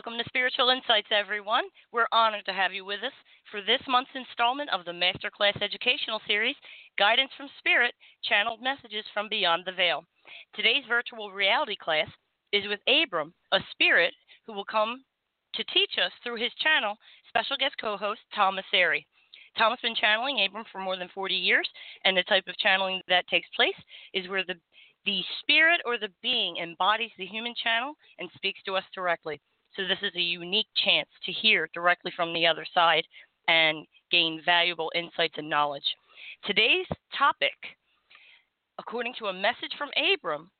Welcome to Spiritual Insights, everyone. We're honored to have you with us for this month's installment of the Masterclass Educational Series, Guidance from Spirit Channeled Messages from Beyond the Veil. Today's virtual reality class is with Abram, a spirit who will come to teach us through his channel, special guest co host Tom Massari. Tom has been channeling Abram for more than 40 years, and the type of channeling that takes place is where the the spirit or the being embodies the human channel and speaks to us directly. So this is a unique chance to hear directly from the other side and gain valuable insights and knowledge. Today's topic, according to a message from Abram,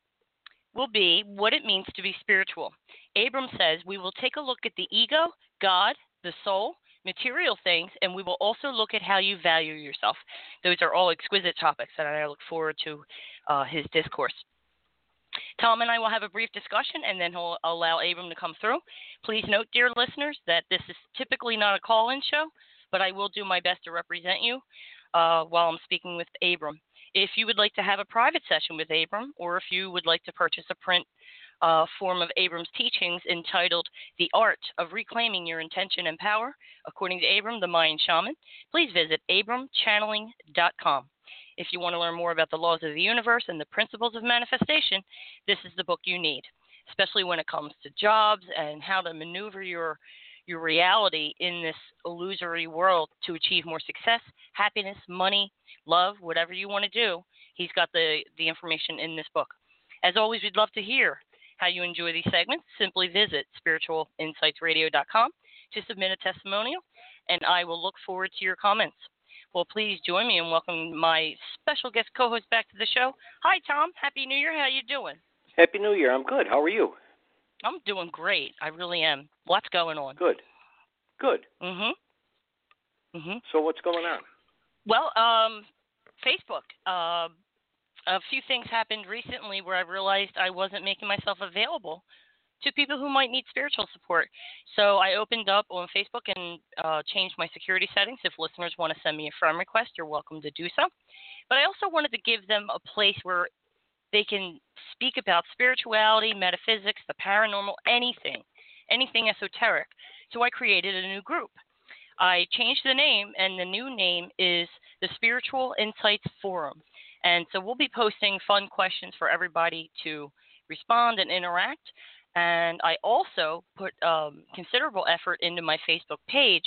will be what it means to be spiritual. Abram says we will take a look at the ego, God, the soul, material things, and we will also look at how you value yourself. Those are all exquisite topics, and I look forward to uh, his discourse. Tom and I will have a brief discussion and then he'll allow Abram to come through. Please note, dear listeners, that this is typically not a call in show, but I will do my best to represent you uh, while I'm speaking with Abram. If you would like to have a private session with Abram, or if you would like to purchase a print uh, form of Abram's teachings entitled The Art of Reclaiming Your Intention and Power, according to Abram, the Mayan shaman, please visit abramchanneling.com. If you want to learn more about the laws of the universe and the principles of manifestation, this is the book you need, especially when it comes to jobs and how to maneuver your your reality in this illusory world to achieve more success, happiness, money, love, whatever you want to do. He's got the, the information in this book. As always, we'd love to hear how you enjoy these segments. Simply visit spiritualinsightsradio.com to submit a testimonial, and I will look forward to your comments. Well, please join me in welcoming my special guest co-host back to the show. Hi, Tom. Happy New Year. How you doing? Happy New Year. I'm good. How are you? I'm doing great. I really am. What's going on? Good. Good. Mhm. Mhm. So what's going on? Well, um, Facebook. Uh, a few things happened recently where I realized I wasn't making myself available to people who might need spiritual support. So I opened up on Facebook and uh, changed my security settings. If listeners want to send me a friend request, you're welcome to do so. But I also wanted to give them a place where they can speak about spirituality, metaphysics, the paranormal, anything, anything esoteric. So I created a new group. I changed the name, and the new name is the Spiritual Insights Forum. And so we'll be posting fun questions for everybody to respond and interact. And I also put um, considerable effort into my Facebook page,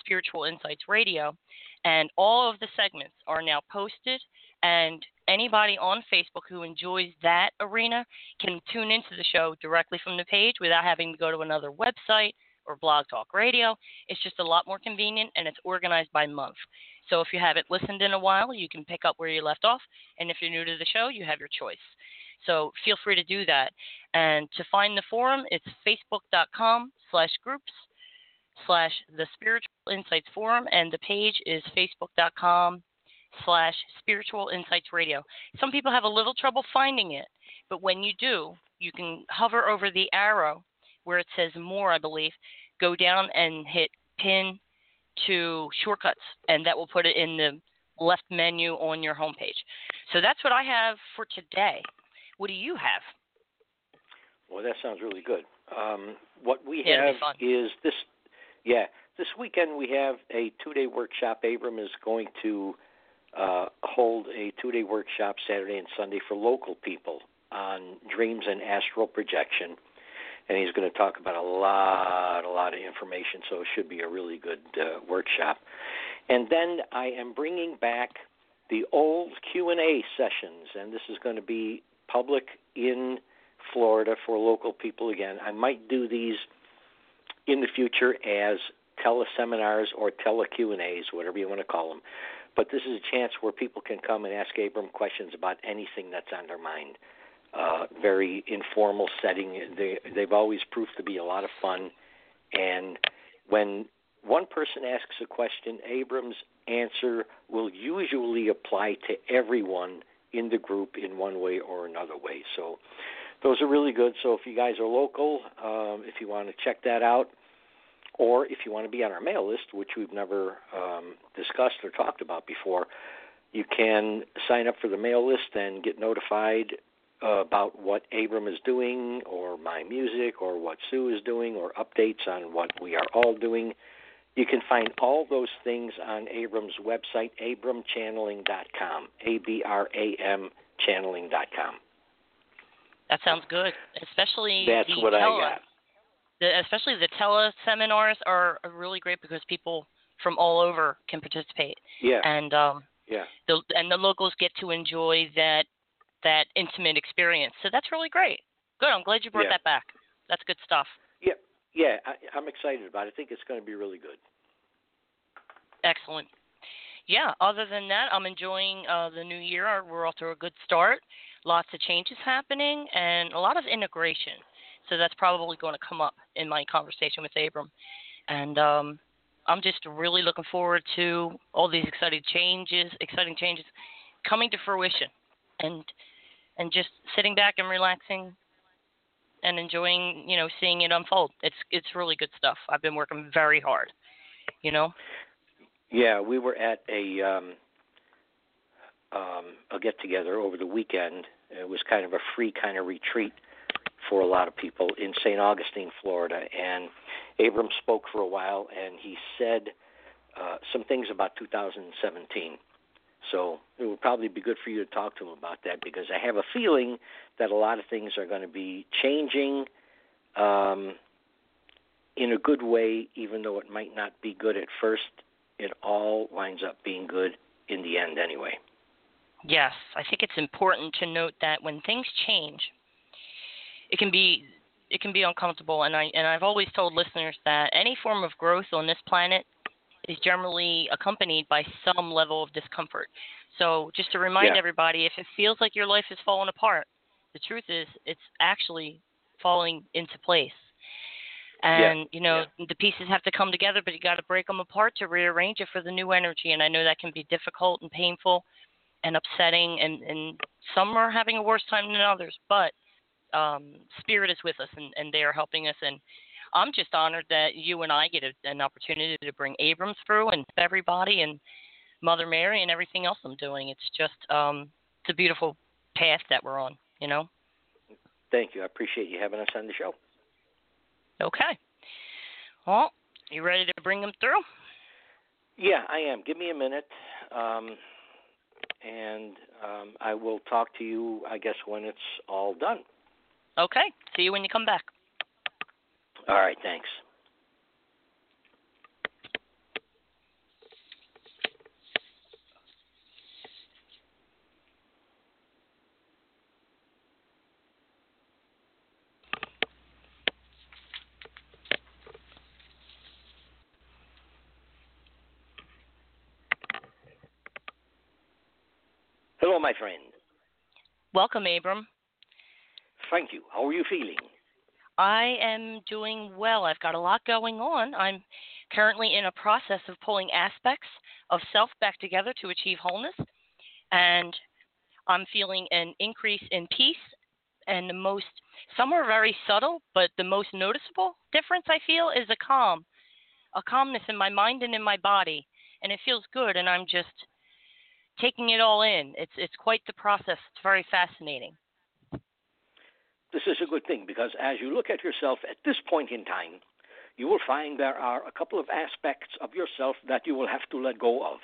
Spiritual Insights Radio. And all of the segments are now posted. And anybody on Facebook who enjoys that arena can tune into the show directly from the page without having to go to another website or Blog Talk Radio. It's just a lot more convenient and it's organized by month. So if you haven't listened in a while, you can pick up where you left off. And if you're new to the show, you have your choice. So feel free to do that. And to find the forum, it's facebook.com slash groups slash the Spiritual Insights Forum. And the page is facebook.com slash Spiritual Insights Radio. Some people have a little trouble finding it, but when you do, you can hover over the arrow where it says more, I believe, go down and hit pin to shortcuts, and that will put it in the left menu on your homepage. So that's what I have for today. What do you have? Well, that sounds really good. Um, what we Yeah, have is this. Yeah, this weekend we have a two-day workshop. Abram is going to uh, hold a two-day workshop Saturday and Sunday for local people on dreams and astral projection. And he's going to talk about a lot, a lot of information, so it should be a really good uh, workshop. And then I am bringing back the old Q&A sessions, and this is going to be public in Florida for local people again. I might do these in the future as teleseminars or tele Q&As, whatever you want to call them. But this is a chance where people can come and ask Abram questions about anything that's on their mind. Uh, very informal setting. They they've always proved to be a lot of fun. And when one person asks a question, Abram's answer will usually apply to everyone in the group in one way or another way. So those are really good. So if you guys are local, um, if you want to check that out, or if you want to be on our mail list, which we've never um, discussed or talked about before, you can sign up for the mail list and get notified uh, about what Abram is doing, or my music, or what Sue is doing, or updates on what we are all doing. You can find all those things on Abram's website, abramchanneling.com, A B R A M channeling.com. That sounds good, especially That's the what tele, I got. The, especially the tele seminars are really great because people from all over can participate, Yeah, and um, yeah. the and the locals get to enjoy that that intimate experience. So that's really great. Good. I'm glad you brought Yeah. that back. That's good stuff. Yeah, yeah, I, I'm excited about it. I think it's going to be really good. Excellent. Yeah, other than that, I'm enjoying uh, the new year. We're off to a good start. Lots of changes happening and a lot of integration. So that's probably going to come up in my conversation with Abram. And um, I'm just really looking forward to all these exciting changes, exciting changes coming to fruition, and and just sitting back and relaxing and enjoying, you know, seeing it unfold. It's it's really good stuff. I've been working very hard, you know. Yeah, we were at a um, um, a get together over the weekend. It was kind of a free kind of retreat for a lot of people in St. Augustine, Florida. And Abram spoke for a while, and he said uh, some things about 2017. So it would probably be good for you to talk to him about that because I have a feeling that a lot of things are going to be changing um, in a good way, even though it might not be good at first. It all winds up being good in the end, anyway. Yes, I think it's important to note that when things change, it can be it can be uncomfortable and I and I've always told listeners that any form of growth on this planet is generally accompanied by some level of discomfort. So just to remind Yeah. everybody if it feels like your life is falling apart, the truth is it's actually falling into place. And you know the pieces have to come together, but you got to break them apart to rearrange it for the new energy. And I know that can be difficult and painful and upsetting, and and some are having a worse time than others. But um, spirit is with us, and and they are helping us. And I'm just honored that you and I get a, an opportunity to bring Abrams through and everybody and Mother Mary and everything else I'm doing. It's just um, it's a beautiful path that we're on. You know. Thank you. I appreciate you having us on the show. Okay. Well, you ready to bring them through? Yeah, I am. Give me a minute, um, and um, I will talk to you. I guess when it's all done. Okay. See you when you come back. All right. Thanks. Hello, my friend. Welcome, Abram. Thank you. How are you feeling? I am doing well. I've got a lot going on. I'm currently in a process of pulling aspects of self back together to achieve wholeness. And I'm feeling an increase in peace. And the most, some are very subtle, but the most noticeable difference I feel is a calm, a calmness in my mind and in my body. And it feels good. And I'm just taking it all in. It's, it's quite the process. It's very fascinating. This is a good thing because as you look at yourself at this point in time, you will find there are a couple of aspects of yourself that you will have to let go of.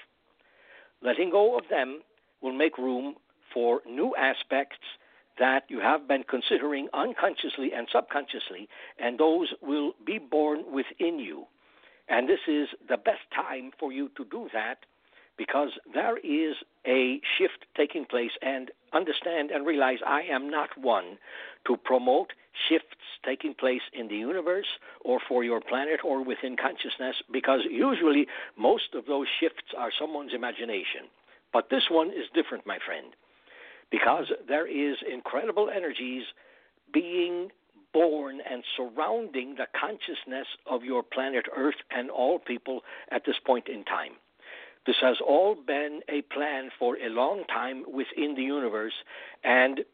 Letting go of them will make room for new aspects that you have been considering unconsciously and subconsciously, and those will be born within you. And this is the best time for you to do that because there is a shift taking place and understand and realize I am not one to promote shifts taking place in the universe or for your planet or within consciousness because usually most of those shifts are someone's imagination. But this one is different, my friend, because there is incredible energies being born and surrounding the consciousness of your planet Earth and all people at this point in time. This has all been a plan for a long time within the universe, and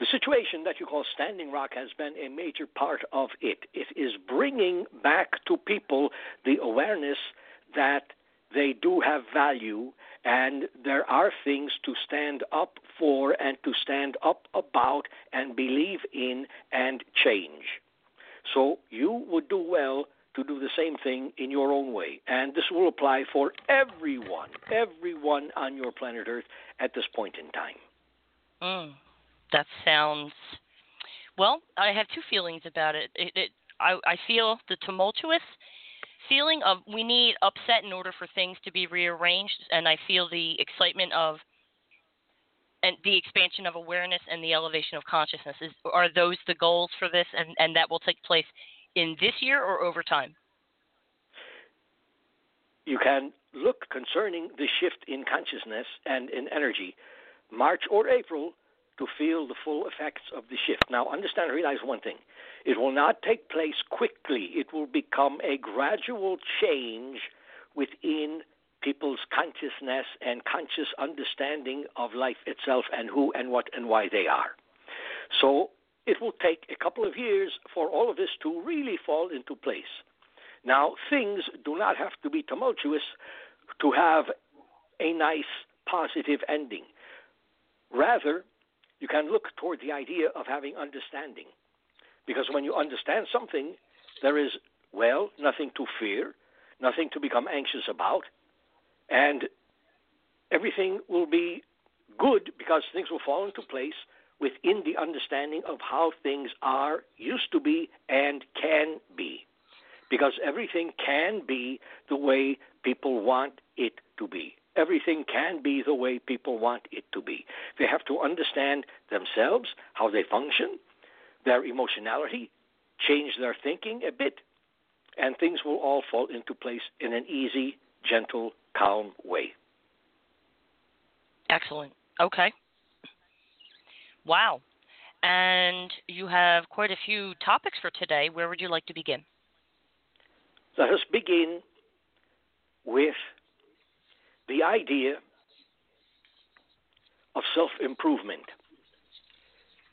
the situation that you call Standing Rock has been a major part of it. It is bringing back to people the awareness that they do have value and there are things to stand up for and to stand up about and believe in and change. So you would do well to do the same thing in your own way. And this will apply for everyone, everyone on your planet Earth at this point in time. Mm, that sounds. Well, I have two feelings about it. it, it I, I feel the tumultuous feeling of we need upset in order for things to be rearranged, and I feel the excitement of and the expansion of awareness and the elevation of consciousness. Is, are those the goals for this, and, and that will take place in this year or over time? You can look concerning the shift in consciousness and in energy, March or April, to feel the full effects of the shift. Now, understand and realize one thing it will not take place quickly, it will become a gradual change within people's consciousness and conscious understanding of life itself and who and what and why they are. So it will take a couple of years for all of this to really fall into place. Now, things do not have to be tumultuous to have a nice, positive ending. Rather, you can look toward the idea of having understanding. Because when you understand something, there is, well, nothing to fear, nothing to become anxious about, and everything will be good because things will fall into place within the understanding of how things are, used to be, and can be. Because everything can be the way people want it to be. Everything can be the way people want it to be. They have to understand themselves, how they function, their emotionality, change their thinking a bit, and things will all fall into place in an easy, gentle, calm way. Excellent. Okay. Wow. And you have quite a few topics for today. Where would you like to begin? Let us begin with the idea of self improvement,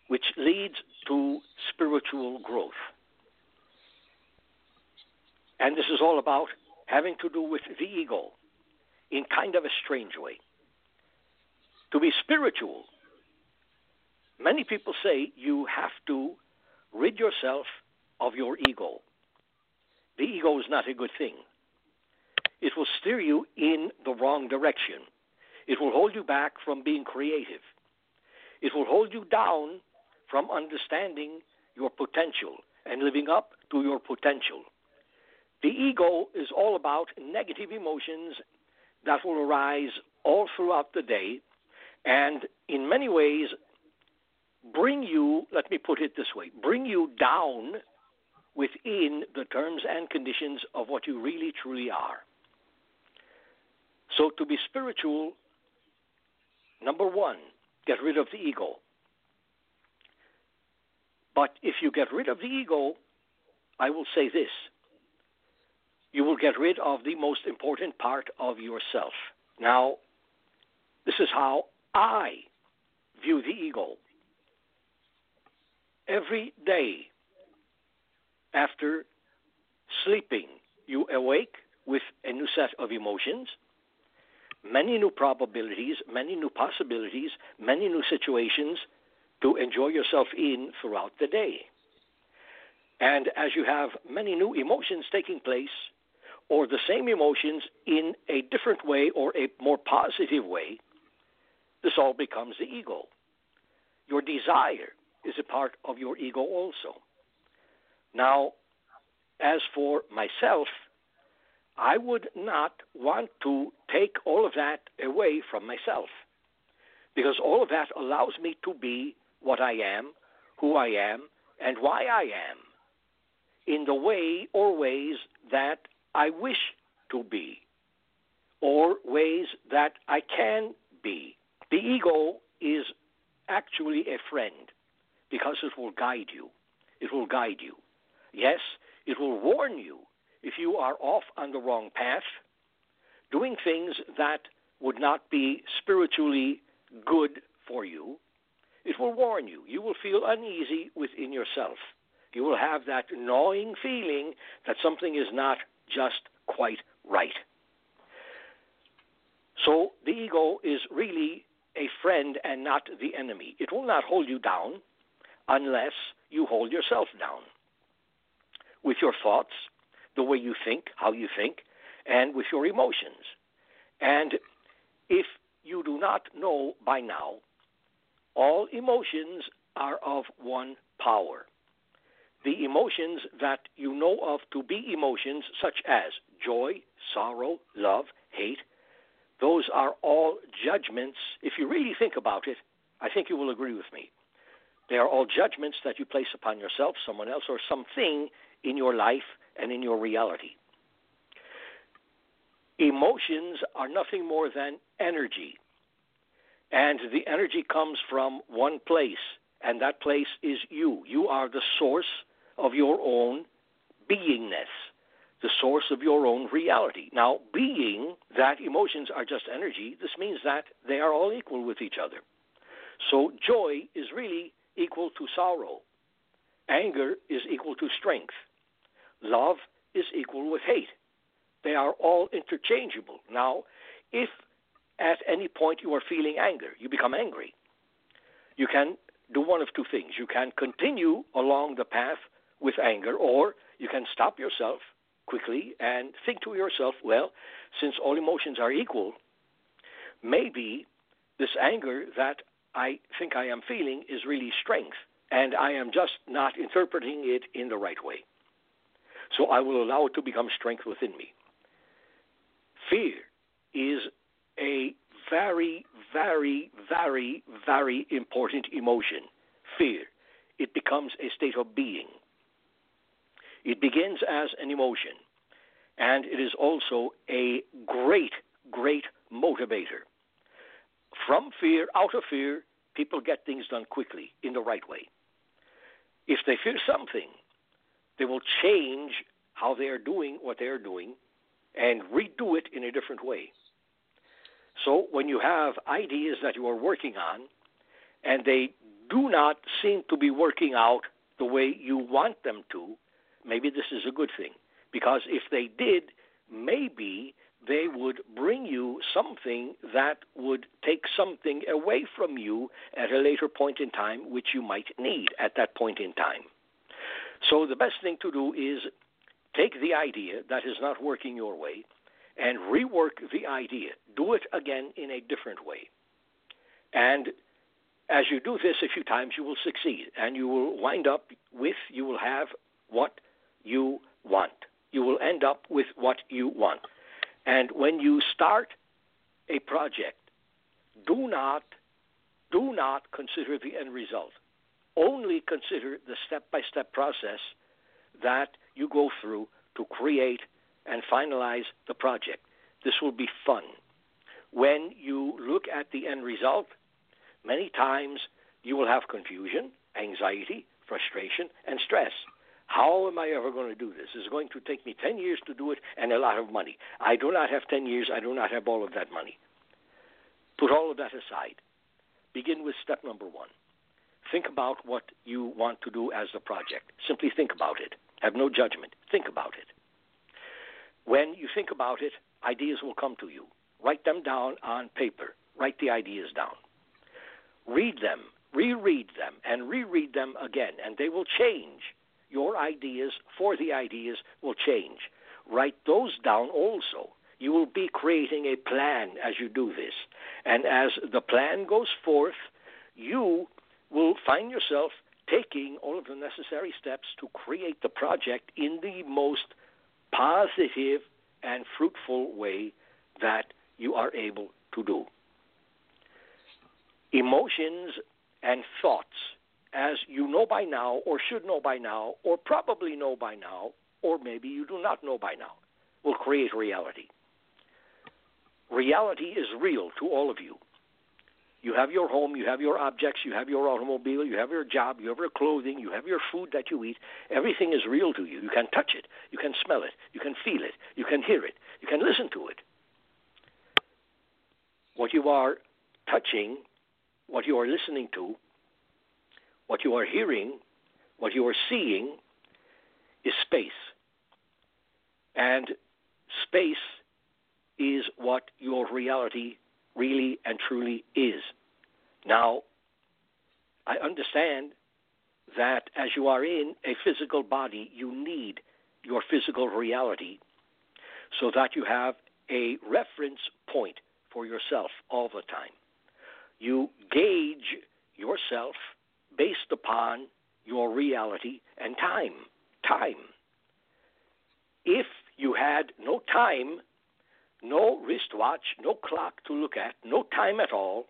which leads to spiritual growth. And this is all about having to do with the ego in kind of a strange way. To be spiritual Many people say you have to rid yourself of your ego. The ego is not a good thing. It will steer you in the wrong direction. It will hold you back from being creative. It will hold you down from understanding your potential and living up to your potential. The ego is all about negative emotions that will arise all throughout the day, and in many ways, bring you, let me put it this way, bring you down within the terms and conditions of what you really truly are. So to be spiritual, number one, get rid of the ego. But if you get rid of the ego, I will say this you will get rid of the most important part of yourself. Now, this is how I view the ego every day after sleeping, you awake with a new set of emotions, many new probabilities, many new possibilities, many new situations to enjoy yourself in throughout the day. And as you have many new emotions taking place, or the same emotions in a different way or a more positive way, this all becomes the ego. your desire is a part of your ego also. Now, as for myself, I would not want to take all of that away from myself because all of that allows me to be what I am, who I am, and why I am in the way or ways that I wish to be or ways that I can be. The ego is actually a friend because it will guide you. It will guide you. Yes, it will warn you if you are off on the wrong path, doing things that would not be spiritually good for you. It will warn you. You will feel uneasy within yourself. You will have that gnawing feeling that something is not just quite right. So the ego is really a friend and not the enemy. It will not hold you down unless you hold yourself down with your thoughts, the way you think, how you think, and with your emotions. And if you do not know by now, all emotions are of one power. The emotions that you know of to be emotions, such as joy, sorrow, love, hate, those are all judgments. If you really think about it, I think you will agree with me. They are all judgments that you place upon yourself, someone else, or something in your life and in your reality. Emotions are nothing more than energy. And the energy comes from one place, and that place is you. You are the source of your own beingness, the source of your own reality. Now, being that emotions are just energy, this means that they are all equal with each other. So, joy is really equal to sorrow, anger is equal to strength, love is equal with hate. They are all interchangeable. Now, if at any point you are feeling anger, you become angry, you can do one of two things. You can continue along the path with anger, or you can stop yourself quickly and think to yourself, well, since all emotions are equal, maybe this anger that I think I am feeling is really strength, and I am just not interpreting it in the right way. So I will allow it to become strength within me. Fear is a very, very, very, very important emotion. Fear. It becomes a state of being. It begins as an emotion, and it is also a great, great motivator. From fear, out of fear, people get things done quickly in the right way. If they fear something, they will change how they are doing what they are doing and redo it in a different way. So when you have ideas that you are working on and they do not seem to be working out the way you want them to, maybe this is a good thing. Because if they did, maybe they would bring you something that would take something away from you at a later point in time, which you might need at that point in time. So the best thing to do is take the idea that is not working your way and rework the idea. Do it again in a different way. And as you do this a few times, you will succeed and you will wind up with, you will have what you want. You will end up with what you want. And when you start a project, do not do not consider the end result. Only consider the step-by-step process that you go through to create and finalize the project. This will be fun. When you look at the end result, many times you will have confusion, anxiety, frustration, and stress. How am I ever going to do this? It's going to take me 10 years to do it and a lot of money. I do not have 10 years. I do not have all of that money. Put all of that aside. Begin with step number one. Think about what you want to do as the project. Simply think about it. Have no judgment. Think about it. When you think about it, ideas will come to you. Write them down on paper. Write the ideas down. Read them, reread them, and reread them again, and they will change. Your ideas for the ideas will change. Write those down also. You will be creating a plan as you do this. And as the plan goes forth, you will find yourself taking all of the necessary steps to create the project in the most positive and fruitful way that you are able to do. Emotions and thoughts, as you know by now, or should know by now, or probably know by now, or maybe you do not know by now, will create reality. Reality is real to all of you. You have your home, you have your objects, you have your automobile, you have your job, you have your clothing, you have your food that you eat. Everything is real to you. You can touch it, you can smell it, you can feel it, you can hear it, you can listen to it. What you are touching, what you are listening to, what you are hearing, what you are seeing is space. And space is what your reality really and truly is. Now, I understand that as you are in a physical body, you need your physical reality so that you have a reference point for yourself all the time. You gauge yourself based upon your reality and time. Time. If you had no time no wristwatch, no clock to look at, no time at all.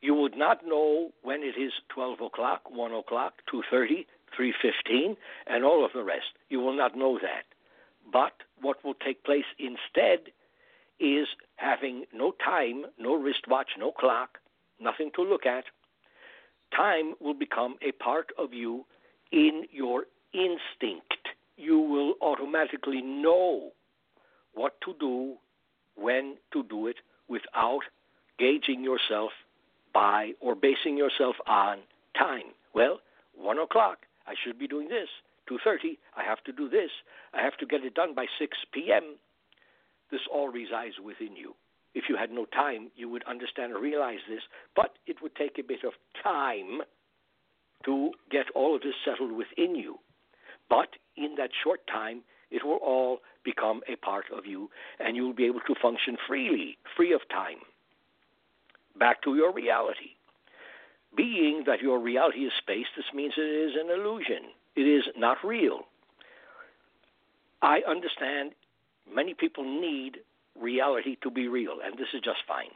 You would not know when it is 12 o'clock, 1 o'clock, 2.30, 3.15, and all of the rest. You will not know that. But what will take place instead is having no time, no wristwatch, no clock, nothing to look at. Time will become a part of you in your instinct. You will automatically know what to do, when to do it, without gauging yourself by or basing yourself on time. Well, one o'clock, I should be doing this. Two thirty, I have to do this. I have to get it done by six p.m. This all resides within you. If you had no time, you would understand and realize this, but it would take a bit of time to get all of this settled within you. But in that short time, it will all become a part of you, and you will be able to function freely, free of time. Back to your reality. Being that your reality is space, this means it is an illusion. It is not real. I understand many people need reality to be real, and this is just fine.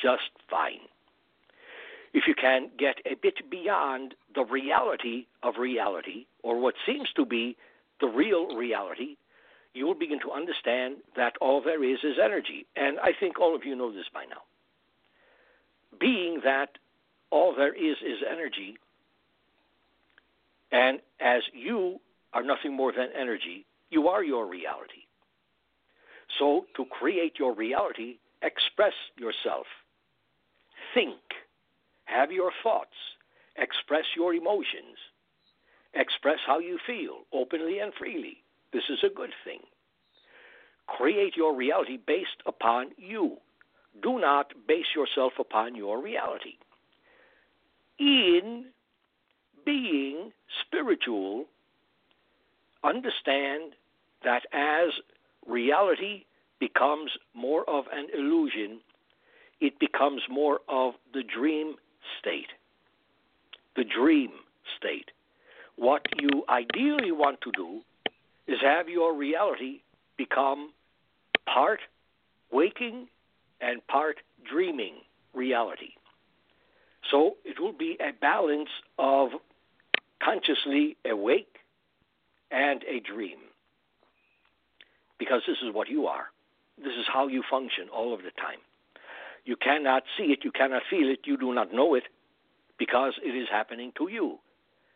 Just fine. If you can get a bit beyond the reality of reality, or what seems to be the real reality, you will begin to understand that all there is is energy. And I think all of you know this by now. Being that all there is is energy, and as you are nothing more than energy, you are your reality. So, to create your reality, express yourself. Think. Have your thoughts. Express your emotions Express how you feel openly and freely. This is a good thing. Create your reality based upon you. Do not base yourself upon your reality. In being spiritual, understand that as reality becomes more of an illusion, it becomes more of the dream state. The dream state. What you ideally want to do is have your reality become part waking and part dreaming reality. So it will be a balance of consciously awake and a dream. Because this is what you are. This is how you function all of the time. You cannot see it, you cannot feel it, you do not know it because it is happening to you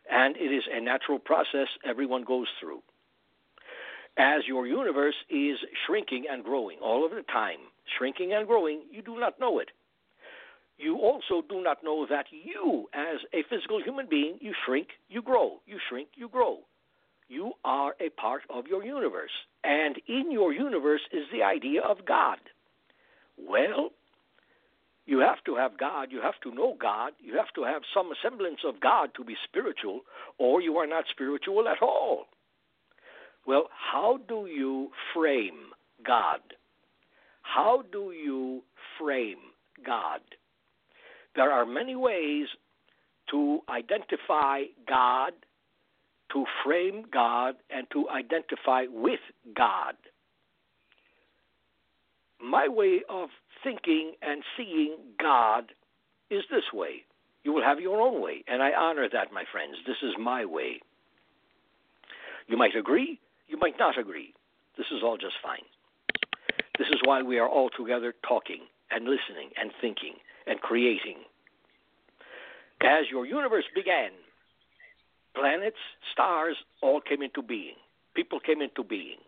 and it is a natural process everyone goes through. As your universe is shrinking and growing all of the time, shrinking and growing, you do not know it. You also do not know that you, as a physical human being, you shrink, you grow, you shrink, you grow. You are a part of your universe. And in your universe is the idea of God. Well, you have to have God, you have to know God, you have to have some semblance of God to be spiritual, or you are not spiritual at all. Well, how do you frame God? How do you frame God? There are many ways to identify God, to frame God, and to identify with God. My way of thinking and seeing God is this way. You will have your own way, and I honor that, my friends. This is my way. You might agree, you might not agree. This is all just fine. This is why we are all together talking and listening and thinking and creating. As your universe began, planets, stars all came into being. People came into being.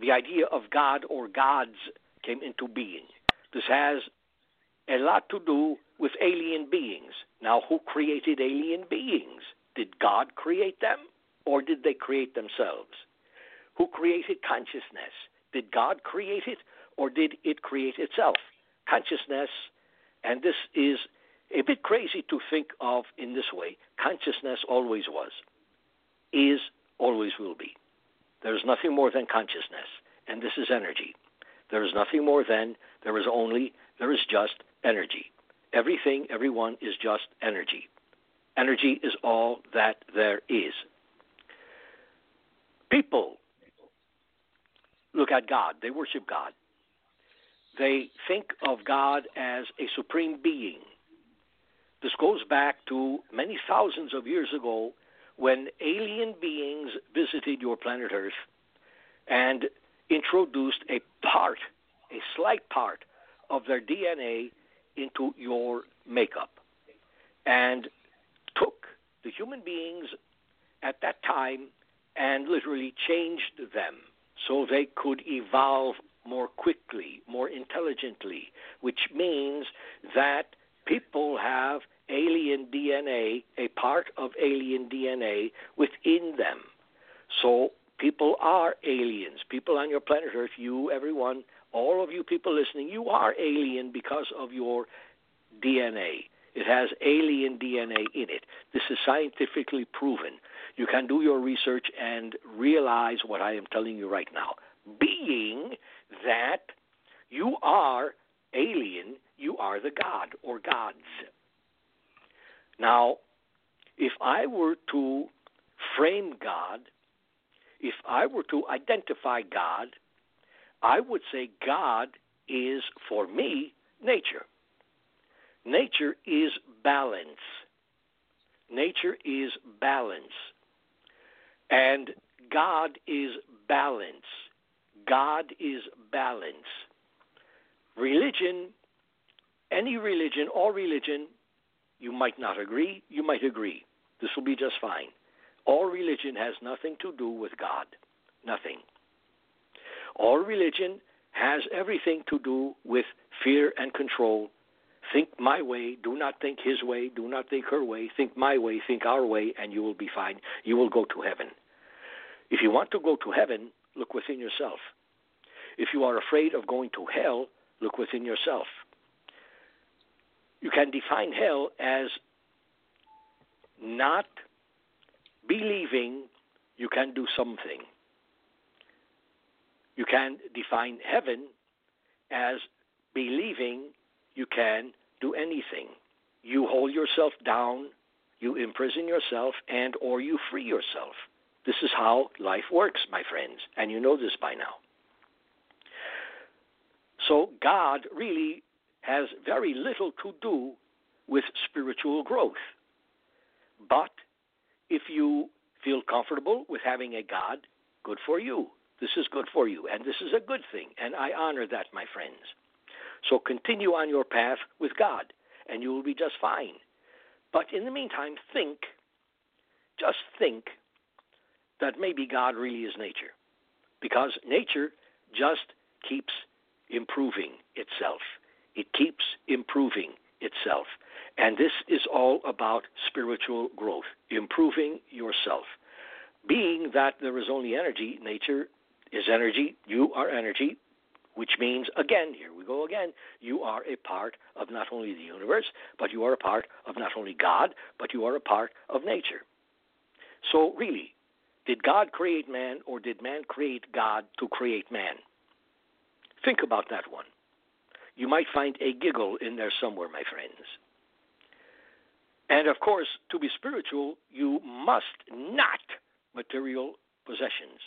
The idea of God or gods came into being. This has a lot to do with alien beings. Now, who created alien beings? Did God create them or did they create themselves? Who created consciousness? Did God create it or did it create itself? Consciousness, and this is a bit crazy to think of in this way consciousness always was, is, always will be. There is nothing more than consciousness, and this is energy. There is nothing more than, there is only, there is just energy. Everything, everyone is just energy. Energy is all that there is. People look at God, they worship God. They think of God as a supreme being. This goes back to many thousands of years ago when alien beings visited your planet Earth and introduced a part, a slight part of their DNA into your makeup and took the human beings at that time and literally changed them so they could evolve more quickly, more intelligently, which means that people have alien DNA, a part of alien DNA within them. So people are aliens. People on your planet Earth, you, everyone, all of you people listening, you are alien because of your DNA. It has alien DNA in it. This is scientifically proven. You can do your research and realize what I am telling you right now. Being that you are alien, you are the God or gods. Now, if I were to frame God, if I were to identify God, I would say God is, for me, nature. Nature is balance. Nature is balance. And God is balance. God is balance. Religion, any religion, all religion, you might not agree, you might agree. This will be just fine. All religion has nothing to do with God. Nothing. All religion has everything to do with fear and control. Think my way, do not think his way, do not think her way, think my way, think our way, and you will be fine. You will go to heaven. If you want to go to heaven, look within yourself. If you are afraid of going to hell, look within yourself. You can define hell as not believing you can do something. You can define heaven as believing you can do anything. You hold yourself down, you imprison yourself and or you free yourself. This is how life works, my friends, and you know this by now. So God really has very little to do with spiritual growth. But if you feel comfortable with having a God, good for you. This is good for you, and this is a good thing, and I honor that, my friends. So continue on your path with God, and you will be just fine. But in the meantime, think, just think, that maybe God really is nature. Because nature just keeps improving itself. It keeps improving itself. And this is all about spiritual growth, improving yourself. Being that there is only energy, nature is energy, you are energy, which means, again, here we go again, you are a part of not only the universe, but you are a part of not only God, but you are a part of nature. So, really, did God create man or did man create God to create man? Think about that one. You might find a giggle in there somewhere, my friends. And of course, to be spiritual, you must not material possessions.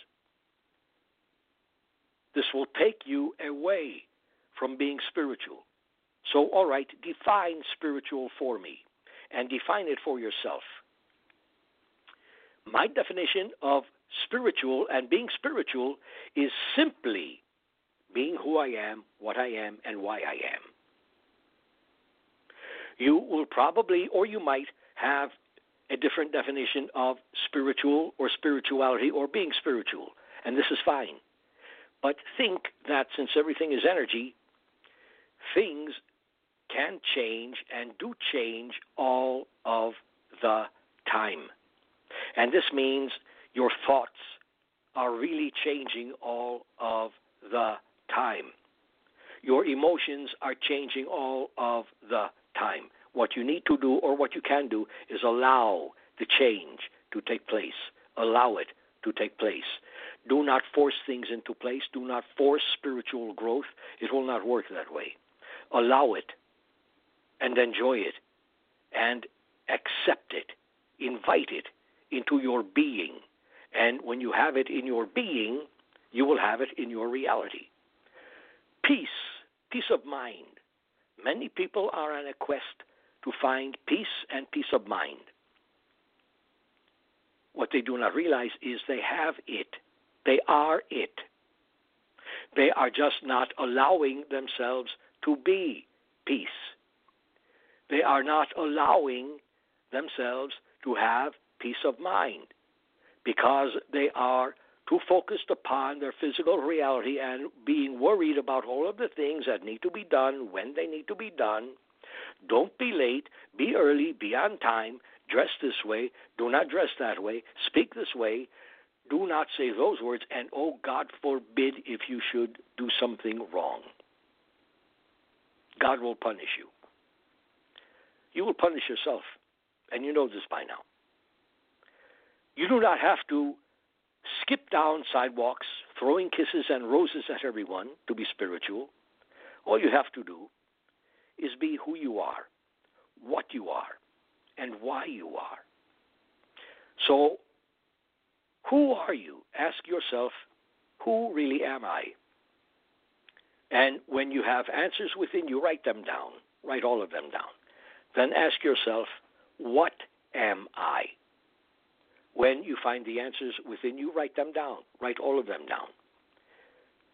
This will take you away from being spiritual. So, all right, define spiritual for me and define it for yourself. My definition of spiritual and being spiritual is simply being who I am, what I am, and why I am. You will probably, or you might, have a different definition of spiritual or spirituality or being spiritual, and this is fine. But think that since everything is energy, things can change and do change all of the time. And this means your thoughts are really changing all of the time. Your emotions are changing all of the time. What you need to do or what you can do is allow the change to take place. Allow it to take place. Do not force things into place. Do not force spiritual growth. It will not work that way. Allow it and enjoy it and accept it. Invite it into your being. And when you have it in your being, you will have it in your reality. Peace, peace of mind. Many people are on a quest to find peace and peace of mind. What they do not realize is they have it. They are it. They are just not allowing themselves to be peace. They are not allowing themselves to have peace of mind because they are too focused upon their physical reality and being worried about all of the things that need to be done when they need to be done. Don't be late, be early, be on time, dress this way, do not dress that way, speak this way, do not say those words, and oh God forbid if you should do something wrong. God will punish you. You will punish yourself, and you know this by now. You do not have to skip down sidewalks, throwing kisses and roses at everyone to be spiritual. All you have to do is be who you are, what you are, and why you are. So, who are you? Ask yourself, who really am I? And when you have answers within you, write them down. Write all of them down. Then ask yourself, what am I? When you find the answers within you, write them down. Write all of them down.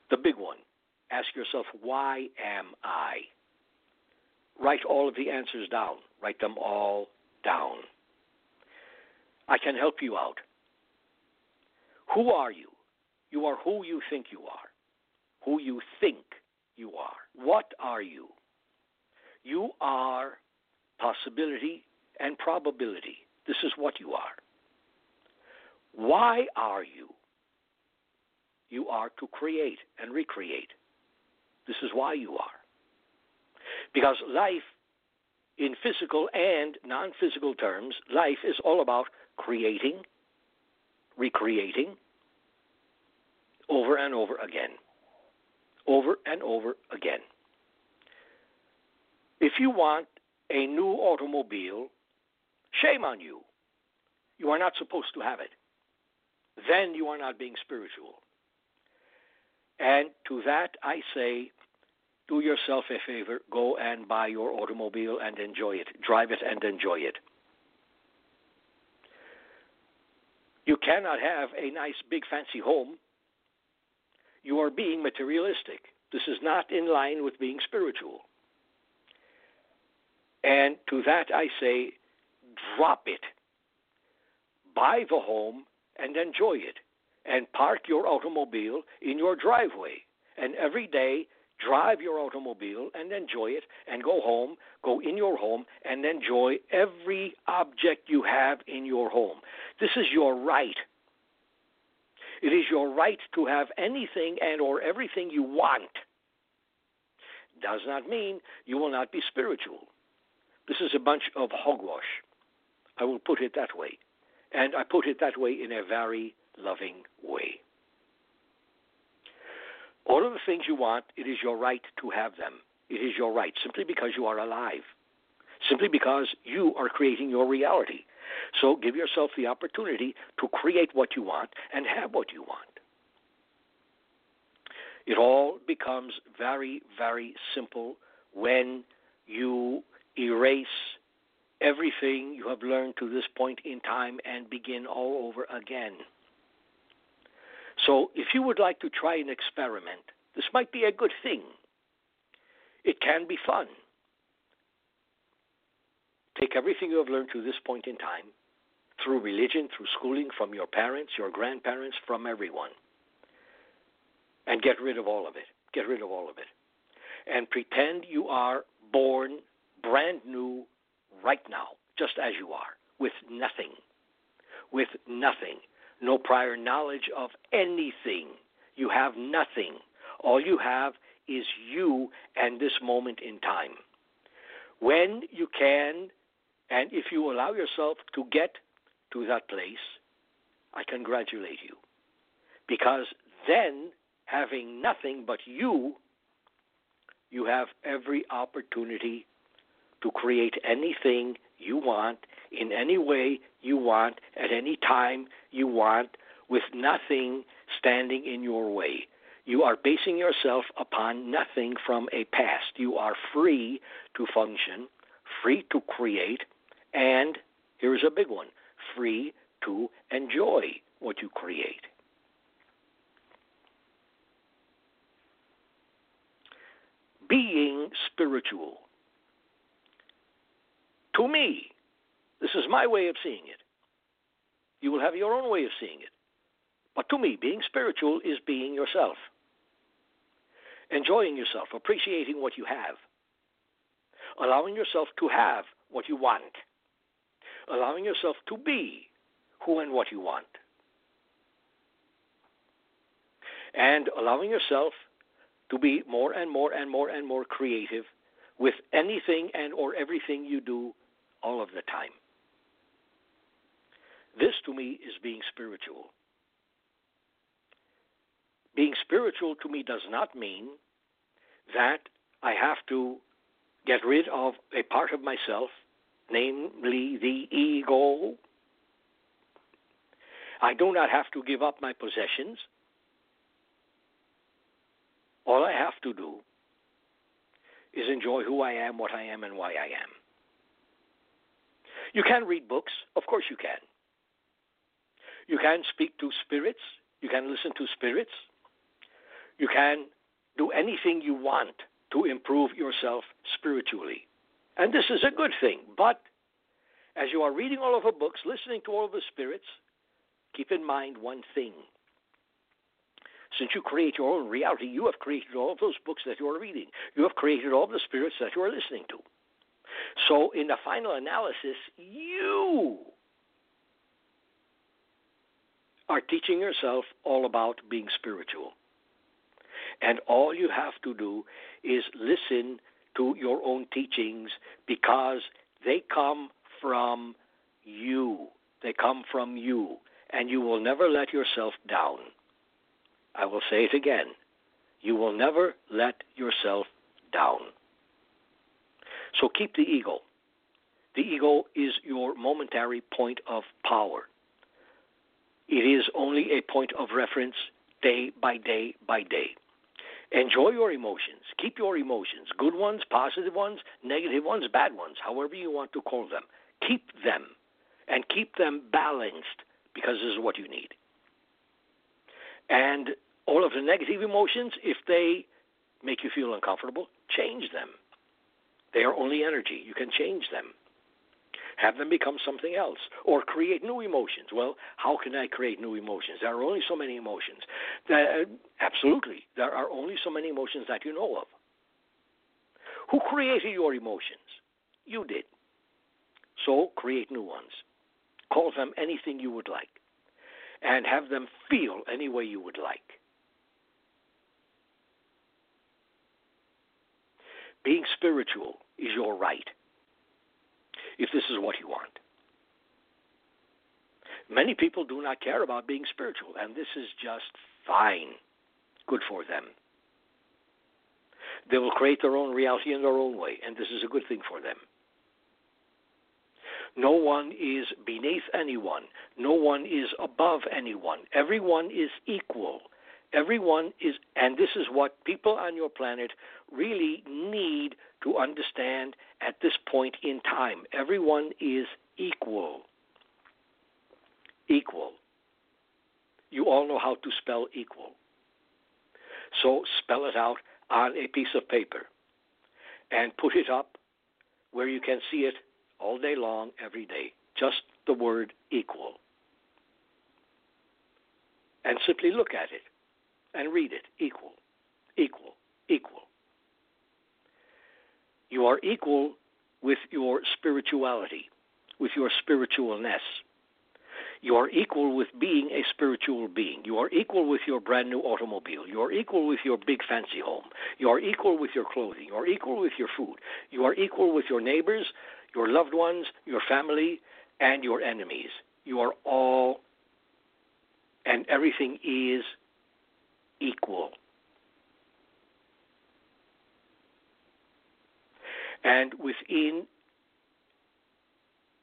The big one, ask yourself, why am I? Write all of the answers down. Write them all down. I can help you out. Who are you? You are who you think you are. Who you think you are. What are you? You are possibility and probability. This is what you are. Why are you? You are to create and recreate. This is why you are. Because life, in physical and non physical terms, life is all about creating, recreating, over and over again. Over and over again. If you want a new automobile, shame on you. You are not supposed to have it then you are not being spiritual. And to that I say, do yourself a favor, go and buy your automobile and enjoy it. Drive it and enjoy it. You cannot have a nice, big, fancy home. You are being materialistic. This is not in line with being spiritual. And to that I say, drop it. Buy the home and enjoy it. And park your automobile in your driveway. And every day, drive your automobile and enjoy it. And go home, go in your home, and enjoy every object you have in your home. This is your right. It is your right to have anything and or everything you want. Does not mean you will not be spiritual. This is a bunch of hogwash. I will put it that way. And I put it that way in a very loving way. All of the things you want, it is your right to have them. It is your right, simply because you are alive. simply because you are creating your reality. So give yourself the opportunity to create what you want and have what you want. It all becomes very, very simple when you erase everything you have learned to this point in time and begin all over again. So, if you would like to try an experiment, this might be a good thing. It can be fun. Take everything you have learned to this point in time, through religion, through schooling, from your parents, your grandparents, from everyone, and get rid of all of it. Get rid of all of it. And pretend you are born brand new right now, just as you are, with nothing. With nothing. No prior knowledge of anything. You have nothing. All you have is you and this moment in time. When you can, and if you allow yourself to get to that place, I congratulate you. Because then, having nothing but you, you have every opportunity to create anything you want in any way you want at any time you want with nothing standing in your way. You are basing yourself upon nothing from a past. You are free to function, free to create, and here's a big one free to enjoy what you create. Being spiritual to me, this is my way of seeing it. You will have your own way of seeing it. But to me, being spiritual is being yourself, enjoying yourself, appreciating what you have, allowing yourself to have what you want, allowing yourself to be who and what you want, and allowing yourself to be more and more and more and more creative with anything and or everything you do all of the time. This to me is being spiritual. Being spiritual to me does not mean that I have to get rid of a part of myself, namely the ego. I do not have to give up my possessions. All I have to do is enjoy who I am, what I am, and why I am. You can read books, of course you can. You can speak to spirits, you can listen to spirits, you can do anything you want to improve yourself spiritually. And this is a good thing. But as you are reading all of the books, listening to all of the spirits, keep in mind one thing. Since you create your own reality, you have created all of those books that you are reading. You have created all the spirits that you are listening to. So, in the final analysis, you are teaching yourself all about being spiritual. And all you have to do is listen to your own teachings because they come from you. They come from you. And you will never let yourself down. I will say it again. You will never let yourself down. So keep the ego. The ego is your momentary point of power. It is only a point of reference day by day by day. Enjoy your emotions. Keep your emotions good ones, positive ones, negative ones, bad ones, however you want to call them. Keep them and keep them balanced because this is what you need. And all of the negative emotions, if they make you feel uncomfortable, change them. They are only energy. You can change them. Have them become something else or create new emotions. Well, how can I create new emotions? There are only so many emotions. Absolutely, there are only so many emotions that you know of. Who created your emotions? You did. So create new ones. Call them anything you would like and have them feel any way you would like. Being spiritual is your right if this is what you want. Many people do not care about being spiritual, and this is just fine. Good for them. They will create their own reality in their own way, and this is a good thing for them. No one is beneath anyone. No one is above anyone. Everyone is equal. Everyone is, and this is what people on your planet really need to understand at this point in time. Everyone is equal. Equal. You all know how to spell equal. So spell it out on a piece of paper and put it up where you can see it all day long, every day. Just the word equal. And simply look at it and read it equal, equal, equal. You are equal with your spirituality, with your spiritualness. You are equal with being a spiritual being. You are equal with your brand new automobile. You are equal with your big fancy home. You are equal with your clothing. You are equal with your food. You are equal with your neighbors, your loved ones, your family, and your enemies. You are all, and everything is equal. And within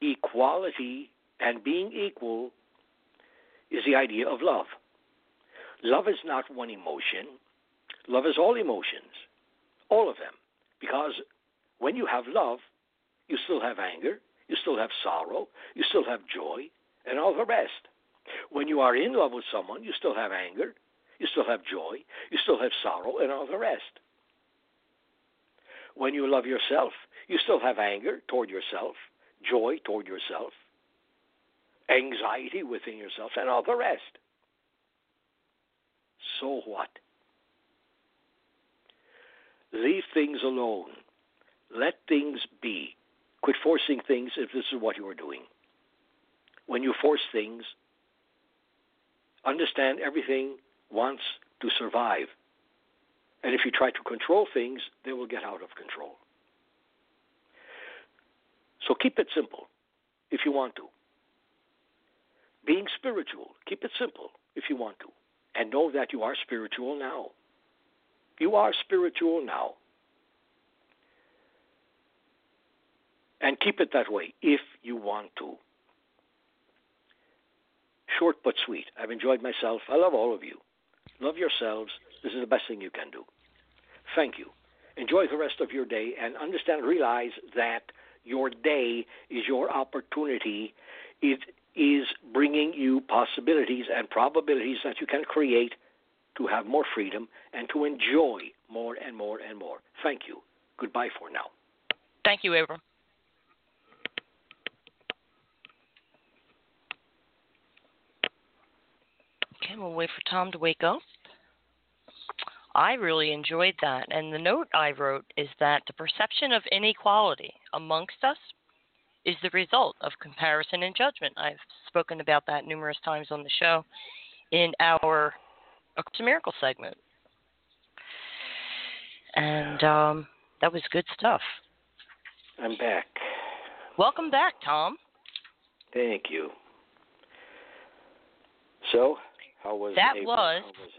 equality and being equal is the idea of love. Love is not one emotion, love is all emotions, all of them. Because when you have love, you still have anger, you still have sorrow, you still have joy, and all the rest. When you are in love with someone, you still have anger, you still have joy, you still have sorrow, and all the rest. When you love yourself, you still have anger toward yourself, joy toward yourself, anxiety within yourself, and all the rest. So what? Leave things alone. Let things be. Quit forcing things if this is what you are doing. When you force things, understand everything wants to survive. And if you try to control things, they will get out of control. So keep it simple if you want to. Being spiritual, keep it simple if you want to. And know that you are spiritual now. You are spiritual now. And keep it that way if you want to. Short but sweet. I've enjoyed myself. I love all of you. Love yourselves. This is the best thing you can do. Thank you. Enjoy the rest of your day and understand, realize that your day is your opportunity. It is bringing you possibilities and probabilities that you can create to have more freedom and to enjoy more and more and more. Thank you. Goodbye for now. Thank you, Abram. Okay, we'll wait for Tom to wake up. I really enjoyed that. And the note I wrote is that the perception of inequality amongst us is the result of comparison and judgment. I've spoken about that numerous times on the show in our A Miracle segment. And um, that was good stuff. I'm back. Welcome back, Tom. Thank you. So, how was that April? was, How was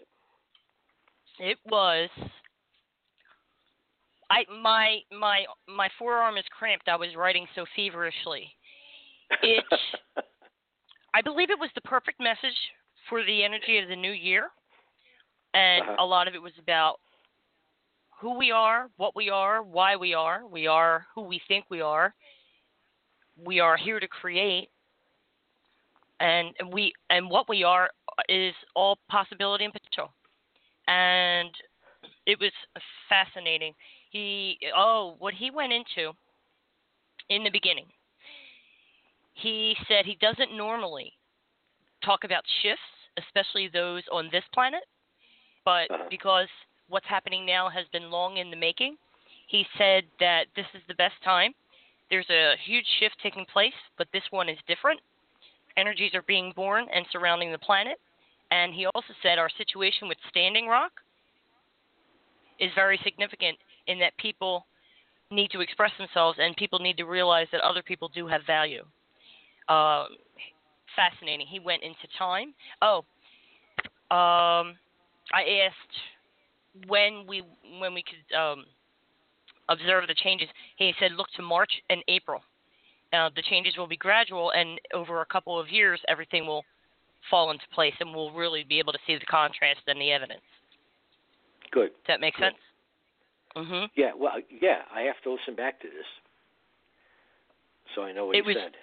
it? It was. I my my my forearm is cramped. I was writing so feverishly. It. I believe it was the perfect message for the energy of the new year, and Uh-huh. a lot of it was about who we are, what we are, why we are. We are who we think we are. We are here to create, and we and what we are is all possibility and potential and it was fascinating. He oh, what he went into in the beginning. He said he doesn't normally talk about shifts, especially those on this planet, but Uh-huh. because what's happening now has been long in the making, he said that this is the best time. There's a huge shift taking place, but this one is different. Energies are being born and surrounding the planet. And he also said our situation with Standing Rock is very significant in that people need to express themselves and people need to realize that other people do have value. Uh, fascinating. He went into time. Oh, um, I asked when we when we could um, observe the changes. He said look to March and April Uh, the changes will be gradual, and over a couple of years, everything will fall into place, and we'll really be able to see the contrast and the evidence. Good. Does that make Good. sense? Mhm. Yeah. Well, yeah. I have to listen back to this, so I know what It he was- said.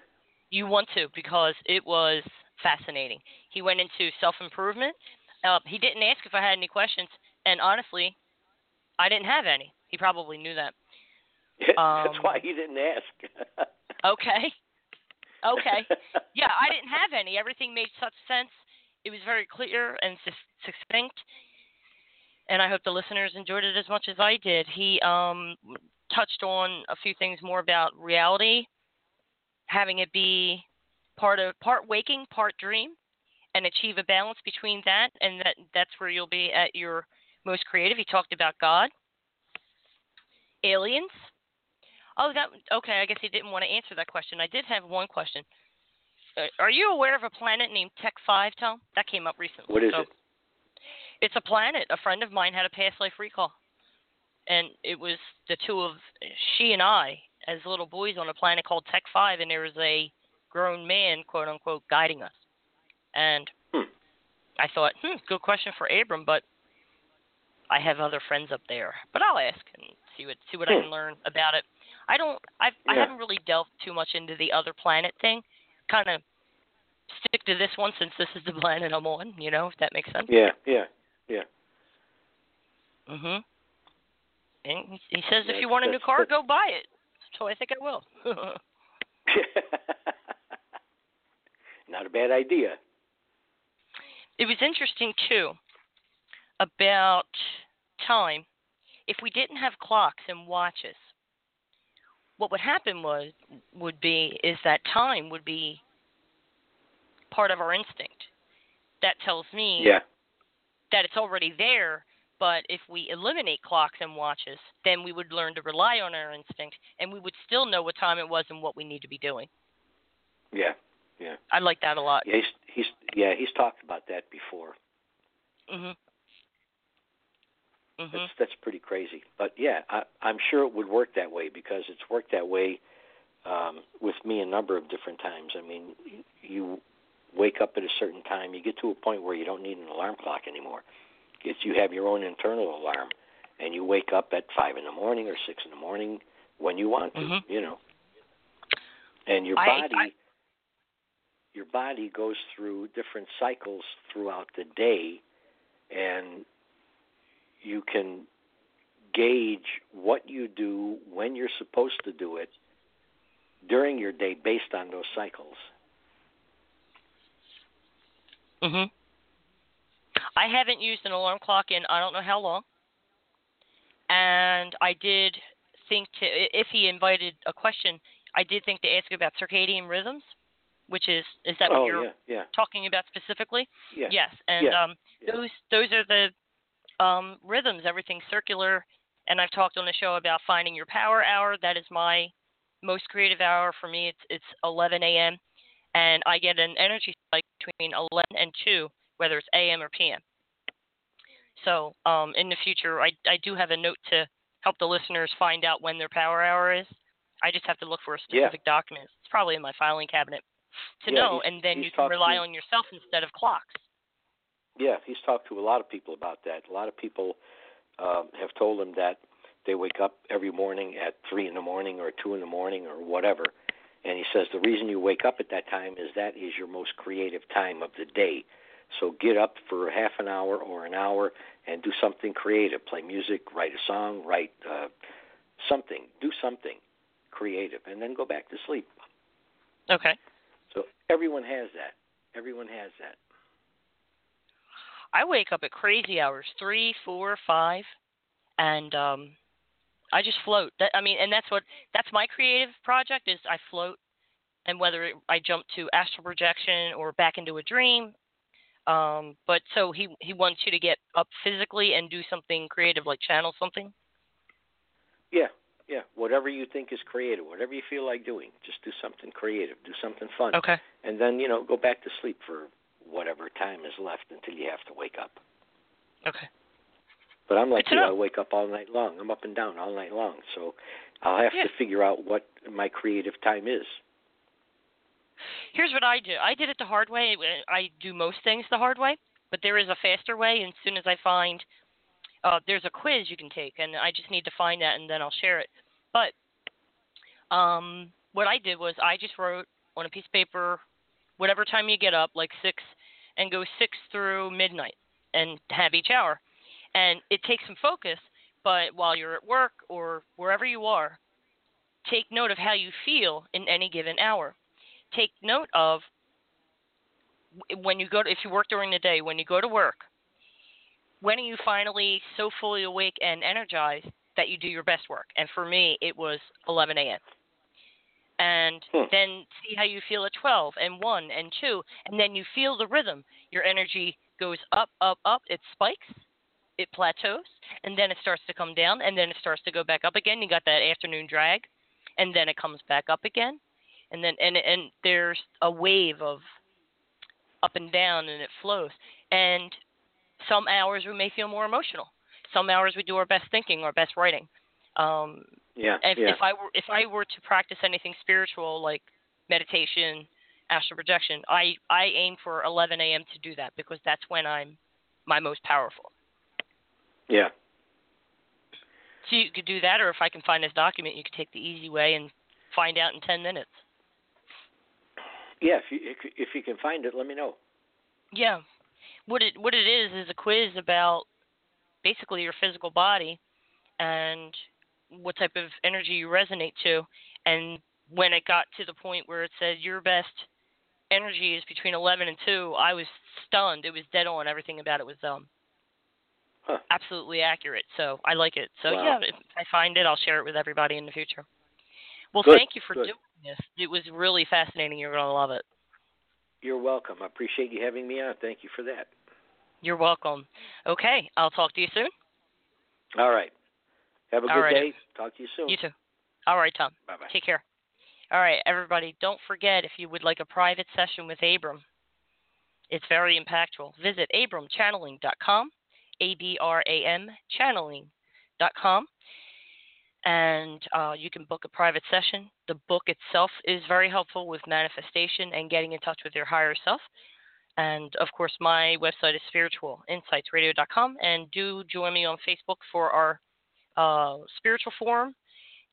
You want to because it was fascinating. He went into self improvement. Uh, he didn't ask if I had any questions, and honestly, I didn't have any. He probably knew that. That's Um, why he didn't ask. Okay. Okay. Yeah, I didn't have any. Everything made such sense. It was very clear and succinct, and I hope the listeners enjoyed it as much as I did. He um, touched on a few things more about reality, having it be part of part waking, part dream, and achieve a balance between that, and that that's where you'll be at your most creative. He talked about God, aliens. Oh, that okay. I guess he didn't want to answer that question. I did have one question. Uh, are you aware of a planet named Tech Five, Tom? That came up recently. what is So, it? It's a planet. A friend of mine had a past life recall, and it was the two of she and I as little boys on a planet called Tech Five, and there was a grown man, quote unquote, guiding us. And Hmm. I thought, hmm, good question for Abram, but I have other friends up there. But I'll ask and see what see what I Hmm. can learn about it. I don't. I've, I Yeah. haven't really delved too much into the other planet thing. Kind of stick to this one since this is the planet I'm on. You know, if that makes sense. Yeah. Yeah. Yeah. Mhm. And he- he says if you want a new car, go buy it. So I think I will. Not a bad idea. it was interesting too about time. If we didn't have clocks and watches, what would happen was would be is that time would be part of our instinct. That tells me Yeah. that it's already there, but if we eliminate clocks and watches, then we would learn to rely on our instinct and we would still know what time it was and what we need to be doing. Yeah. Yeah. I like that a lot. Yeah. He's he's yeah he's talked about that before. Mhm. Mhm. That's that's pretty crazy. But yeah, I, I'm sure it would work that way because it's worked that way um, with me a number of different times. I mean, you wake up at a certain time, you get to a point where you don't need an alarm clock anymore. It's you have your own internal alarm, and you wake up at five in the morning or six in the morning when you want to. Mhm. You know, and your I- body. I- your body goes through different cycles throughout the day and you can gauge what you do when you're supposed to do it during your day based on those cycles. Mhm. I haven't used an alarm clock in I don't know how long. And I did think to if he invited a question, I did think to ask about circadian rhythms, which is is that oh what you're yeah, yeah, talking about specifically? yeah. Yes, and Yeah, um, yeah. those those are the um, rhythms. everything circular, and I've talked on the show about finding your power hour. That is my most creative hour for me. It's it's 11 a.m. and I get an energy spike between 11 and 2, whether it's a.m. or p.m. So um, in the future, I I do have a note to help the listeners find out when their power hour is. I just have to look for a Yeah. specific document. It's probably in my filing cabinet to Yeah, know, and then you can rely to- on yourself instead of clocks. Yeah, he's talked to a lot of people about that. A lot of people um, have told him that they wake up every morning at three in the morning or two in the morning or whatever, and he says the reason you wake up at that time is that is your most creative time of the day. So get up for half an hour or an hour and do something creative. Play music, write a song, write uh, something, do something creative, and then go back to sleep. Okay. So everyone has that. Everyone has that. I wake up at crazy hours, three, four, five, and um, I just float. That, I mean, and that's what that's my creative project is I float, and whether it, I jump to astral projection or back into a dream. Um, but so he he wants you to get up physically and do something creative, like channel something. Yeah, yeah. Whatever you think is creative, whatever you feel like doing, just do something creative, do something fun, Okay. and then you know go back to sleep for whatever time is left until you have to wake up. Okay. But I'm like you, I wake up all night long. I'm up and down all night long, so I'll have Yeah. to figure out what my creative time is. Here's what I do. I did it the hard way. I do most things the hard way, but there is a faster way. And as soon as I find uh, there's a quiz you can take, and I just need to find that, and then I'll share it. But um, what I did was I just wrote on a piece of paper whatever time you get up, like six, and go six through midnight, and have each hour. And it takes some focus, but while you're at work or wherever you are, take note of how you feel in any given hour. Take note of when you go to, if you work during the day, when you go to work, when are you finally so fully awake and energized that you do your best work? And for me, it was 11 a.m. And Hmm. then see how you feel at 12 and 1 and 2. And then you feel the rhythm. Your energy goes up, up, up. It spikes, it plateaus, and then it starts to come down, and then it starts to go back up again. You got that afternoon drag, and then it comes back up again. And then and and there's a wave of up and down and it flows. And some hours we may feel more emotional. Some hours we do our best thinking, our best writing. Um, Yeah. if, yeah. if I were if I were to practice anything spiritual like meditation, astral projection, I I aim for 11 a.m. to do that because that's when I'm my most powerful. yeah. So you could do that, or if I can find this document, you could take the easy way and find out in 10 minutes. Yeah. If you if, if you can find it, let me know. Yeah. What it what it is is a quiz about basically your physical body and what type of energy you resonate to and when it got to the point where it said your best energy is between 11 and 2, I was stunned. It was dead on. Everything about it was um Huh. absolutely accurate. So I like it. So Wow. yeah, if I find it, I'll share it with everybody in the future. Well, Good, thank you for good. doing this. It was really fascinating. You're going to love it. You're welcome. I appreciate you having me on. Thank you for that. You're welcome. Okay, I'll talk to you soon. All right. Have a All good right. day. Talk to you soon. You too. All right, Tom. Bye bye. Take care. All right, everybody, don't forget if you would like a private session with Abram, it's very impactful. Visit abramchanneling.com, A B R A M channeling.com, and uh, you can book a private session. The book itself is very helpful with manifestation and getting in touch with your higher self. And of course, my website is spiritualinsightsradio.com, and do join me on Facebook for our uh, spiritual forum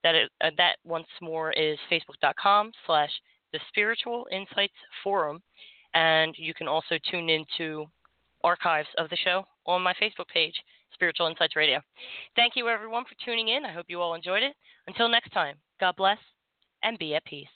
that is, uh, that once more is facebook.com slash the spiritual insights forum. And you can also tune into archives of the show on my facebook page spiritual insights radio. Thank you everyone for tuning in. I hope you all enjoyed it. Until next time god bless and be at peace